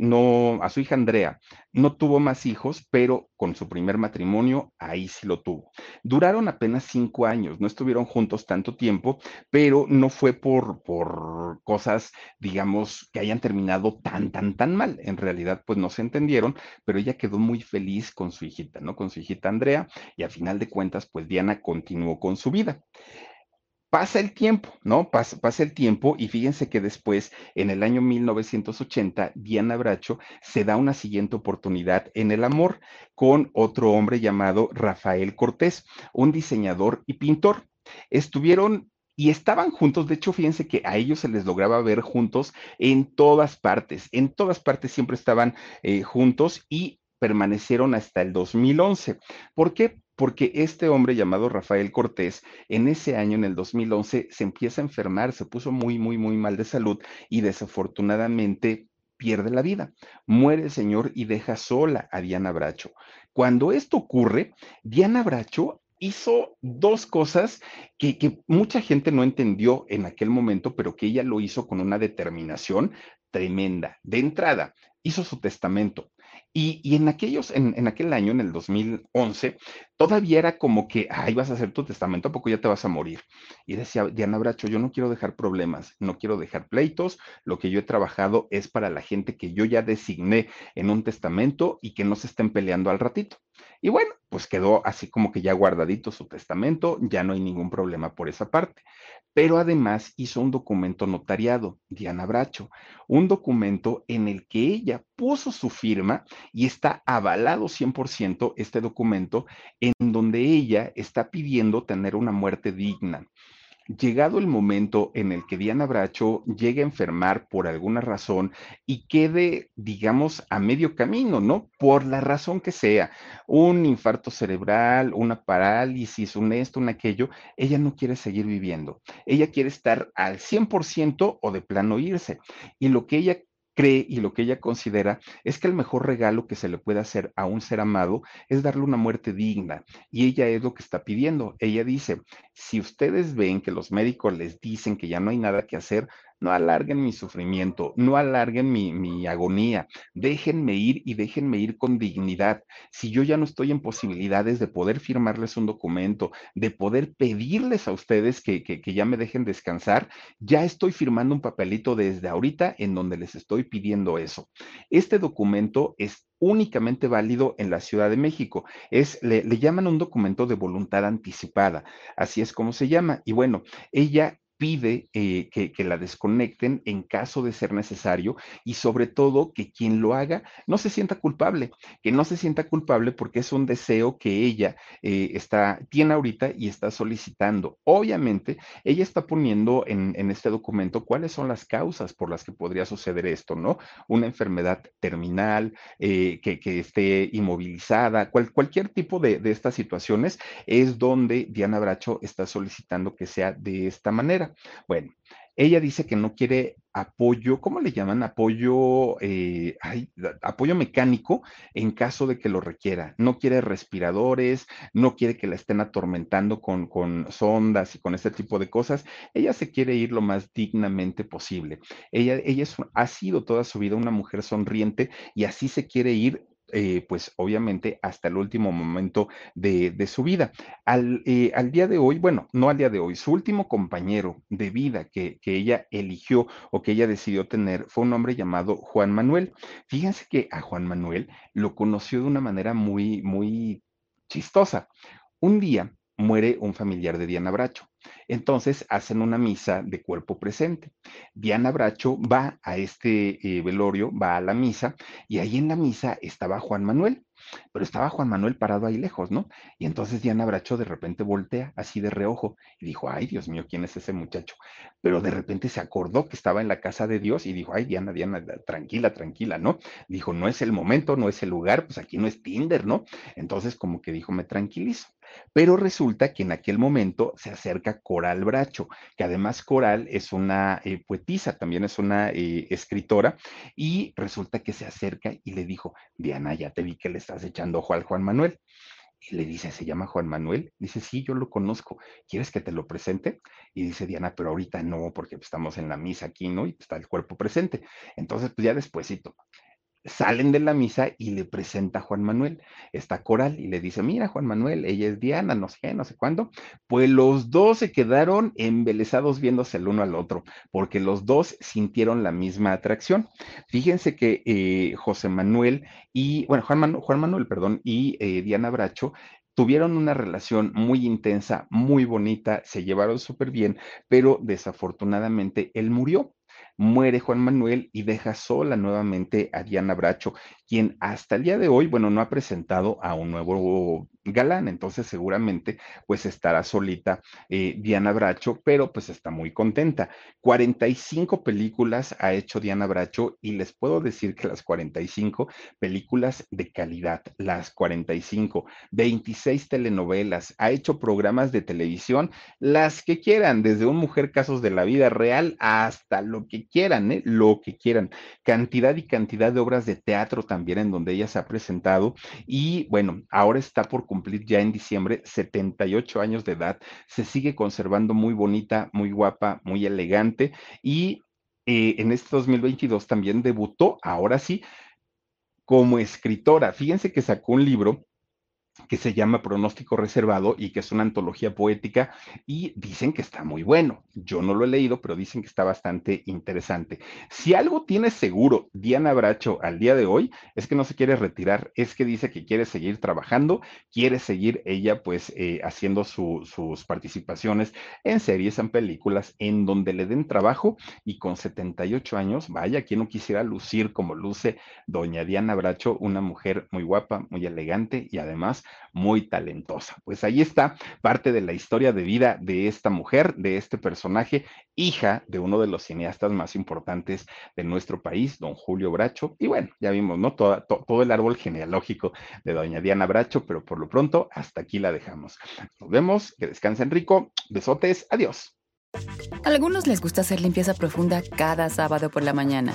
no, a su hija Andrea. No tuvo más hijos, pero con su primer matrimonio, ahí sí lo tuvo. Duraron apenas cinco años, no estuvieron juntos tanto tiempo, pero no fue por, por cosas, digamos, que hayan terminado tan, tan, tan mal. En realidad, pues no se entendieron, pero ella quedó muy feliz con su hijita, ¿no? Con su hijita Andrea, y al final de cuentas, pues Diana continuó con su vida pasa el tiempo, ¿no? Pasa, el tiempo y fíjense que después, en el año 1980, Diana Bracho se da una siguiente oportunidad en el amor con otro hombre llamado Rafael Cortés, un diseñador y pintor. Estuvieron y estaban juntos, de hecho, fíjense que a ellos se les lograba ver juntos en todas partes, en todas partes siempre estaban eh, juntos y permanecieron hasta el 2011. ¿Por qué? Porque este hombre llamado Rafael Cortés, en ese año, en el 2011, se empieza a enfermar, se puso muy, muy, muy mal de salud y desafortunadamente pierde la vida. Muere el señor y deja sola a Diana Bracho. Cuando esto ocurre, Diana Bracho hizo dos cosas que, mucha gente no entendió en aquel momento, pero que ella lo hizo con una determinación tremenda. De entrada, hizo su testamento. Y, en aquellos, en, aquel año, en el 2011, todavía era como que, ay, vas a hacer tu testamento, ¿a poco ya te vas a morir? Y decía Diana Bracho, yo no quiero dejar problemas, no quiero dejar pleitos, lo que yo he trabajado es para la gente que yo ya designé en un testamento y que no se estén peleando al ratito. Y bueno, pues quedó así como que ya guardadito su testamento, ya no hay ningún problema por esa parte pero además hizo un documento notariado, Diana Bracho, un documento en el que ella puso su firma y está avalado 100% este documento en donde ella está pidiendo tener una muerte digna llegado el momento en el que Diana Bracho llegue a enfermar por alguna razón y quede, digamos, a medio camino, ¿no? Por la razón que sea, un infarto cerebral, una parálisis, un esto, un aquello, ella no quiere seguir viviendo. Ella quiere estar al 100% o de plano irse. Y lo que ella cree y lo que ella considera es que el mejor regalo que se le puede hacer a un ser amado es darle una muerte digna. Y ella es lo que está pidiendo. Ella dice, si ustedes ven que los médicos les dicen que ya no hay nada que hacer, no alarguen mi sufrimiento, no alarguen mi, agonía, déjenme ir y déjenme ir con dignidad. Si yo ya no estoy en posibilidades de poder firmarles un documento, de poder pedirles a ustedes que, que, que ya me dejen descansar, ya estoy firmando un papelito desde ahorita en donde les estoy pidiendo eso. Este documento es únicamente válido en la Ciudad de México. Es, le, le, llaman un documento de voluntad anticipada, así es como se llama. Y bueno, ella pide eh, que, la desconecten en caso de ser necesario y sobre todo que quien lo haga no se sienta culpable, que no se sienta culpable porque es un deseo que ella eh, está, tiene ahorita y está solicitando. Obviamente, ella está poniendo en, en, este documento cuáles son las causas por las que podría suceder esto, ¿no? Una enfermedad terminal, eh, que, esté inmovilizada, cual, cualquier tipo de estas situaciones es donde Diana Bracho está solicitando que sea de esta manera. Bueno, ella dice que no quiere apoyo, ¿cómo le llaman? Apoyo, eh, apoyo mecánico en caso de que lo requiera. No quiere respiradores, no quiere que la estén atormentando con, con sondas y con este tipo de cosas. Ella se quiere ir lo más dignamente posible. Ella, ella ha sido toda su vida una mujer sonriente y así se quiere ir eh, pues obviamente hasta el último momento de, su vida. Al, eh, al, día de hoy, bueno, no al día de hoy, su último compañero de vida que, que, ella eligió o que ella decidió tener fue un hombre llamado Juan Manuel. Fíjense que a Juan Manuel lo conoció de una manera muy, muy chistosa. Un día muere un familiar de Diana Bracho. Entonces hacen una misa de cuerpo presente. Diana Bracho va a este eh, velorio, va a la misa y ahí en la misa estaba Juan Manuel. pero estaba Juan Manuel parado ahí lejos, ¿no? Y entonces Diana Bracho de repente voltea así de reojo y dijo, ay, Dios mío, ¿quién es ese muchacho? Pero de repente se acordó que estaba en la casa de Dios y dijo, ay, Diana, Diana, tranquila, tranquila, ¿no? Dijo, no es el momento, no es el lugar, pues aquí no es Tinder, ¿no? Entonces como que dijo, me tranquilizo. Pero resulta que en aquel momento se acerca Coral Bracho, que además Coral es una eh, poetisa, también es una eh, escritora, y resulta que se acerca y le dijo, Diana, ya te vi que le estás echando ojo al Juan Manuel. Y le dice, ¿se llama Juan Manuel? Dice, sí, yo lo conozco. ¿Quieres que te lo presente? Y dice Diana, pero ahorita no, porque estamos en la misa aquí, ¿no? Y está el cuerpo presente. Entonces, pues ya despuésito salen de la misa y le presenta a Juan Manuel. Está Coral y le dice, mira, Juan Manuel, ella es Diana, no sé no sé cuándo. Pues los dos se quedaron embelesados viéndose el uno al otro, porque los dos sintieron la misma atracción. Fíjense que eh, José Manuel y, bueno, Juan, Juan Manuel, perdón, y eh, Diana Bracho tuvieron una relación muy intensa, muy bonita, se llevaron súper bien, pero desafortunadamente él murió muere Juan Manuel y deja sola nuevamente a Diana Bracho, quien hasta el día de hoy, bueno, no ha presentado a un nuevo galán, entonces seguramente pues estará solita eh, Diana Bracho, pero pues está muy contenta. 45 películas ha hecho Diana Bracho y les puedo decir que las 45 películas de calidad, las 45, 26 telenovelas, ha hecho programas de televisión, las que quieran, desde un mujer casos de la vida real hasta lo que quieran, ¿eh? lo que quieran, cantidad y cantidad de obras de teatro también en donde ella se ha presentado y bueno, ahora está por cumplir ya en diciembre 78 años de edad, se sigue conservando muy bonita, muy guapa, muy elegante y eh, en este 2022 también debutó, ahora sí, como escritora. Fíjense que sacó un libro que se llama Pronóstico Reservado y que es una antología poética y dicen que está muy bueno. Yo no lo he leído, pero dicen que está bastante interesante. Si algo tiene seguro Diana Bracho al día de hoy es que no se quiere retirar, es que dice que quiere seguir trabajando, quiere seguir ella pues eh, haciendo sus participaciones en series, en películas, en donde le den trabajo y con 78 años, vaya, quien no quisiera lucir como luce doña Diana Bracho, una mujer muy guapa, muy elegante y además muy talentosa. Pues ahí está parte de la historia de vida de esta mujer, de este personaje, hija de uno de los cineastas más importantes de nuestro país, don Julio Bracho. Y bueno, ya vimos, ¿no? Todo, todo el árbol genealógico de doña Diana Bracho, pero por lo pronto hasta aquí la dejamos. Nos vemos, que descansen rico, besotes, adiós. A algunos les gusta hacer limpieza profunda cada sábado por la mañana.